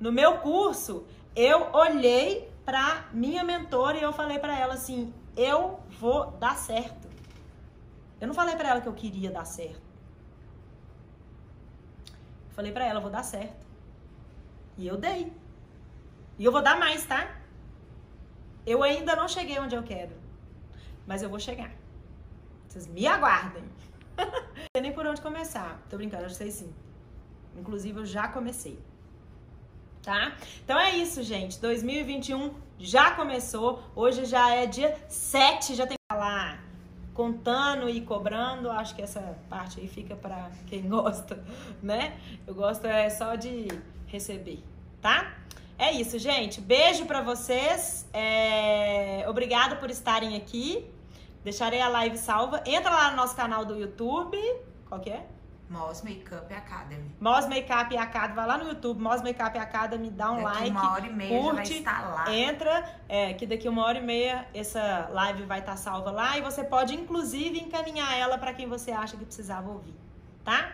No meu curso, eu olhei para minha mentora e eu falei para ela assim: eu vou dar certo. Eu não falei para ela que eu queria dar certo. Eu falei para ela: vou dar certo. E eu dei. E eu vou dar mais, tá? Eu ainda não cheguei onde eu quero. Mas eu vou chegar. Vocês me aguardem. não sei nem por onde começar. Tô brincando, eu sei sim. Inclusive, eu já comecei. Tá? Então é isso, gente. 2021 já começou. Hoje já é dia 7. Já tem que falar contando e cobrando. Acho que essa parte aí fica para quem gosta, né? Eu gosto é só de receber, tá? É isso, gente. Beijo para vocês. É... Obrigada por estarem aqui. Deixarei a live salva. Entra lá no nosso canal do YouTube. Qual que é? Moss Makeup Academy. Moss Makeup Academy. Vai lá no YouTube, Moss Makeup Academy, dá um daqui like. uma hora e meia curte, vai estar lá. Entra, é, que daqui uma hora e meia essa live vai estar salva lá. E você pode, inclusive, encaminhar ela para quem você acha que precisava ouvir. Tá?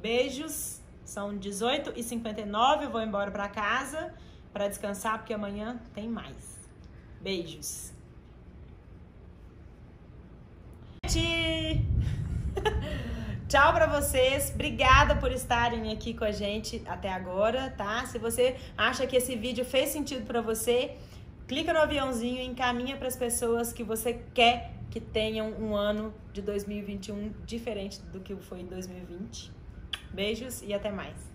Beijos. São 18h59, eu vou embora para casa para descansar, porque amanhã tem mais. Beijos. Tchau para vocês. Obrigada por estarem aqui com a gente até agora, tá? Se você acha que esse vídeo fez sentido para você, clica no aviãozinho e encaminha para as pessoas que você quer que tenham um ano de 2021 diferente do que foi em 2020. Beijos e até mais.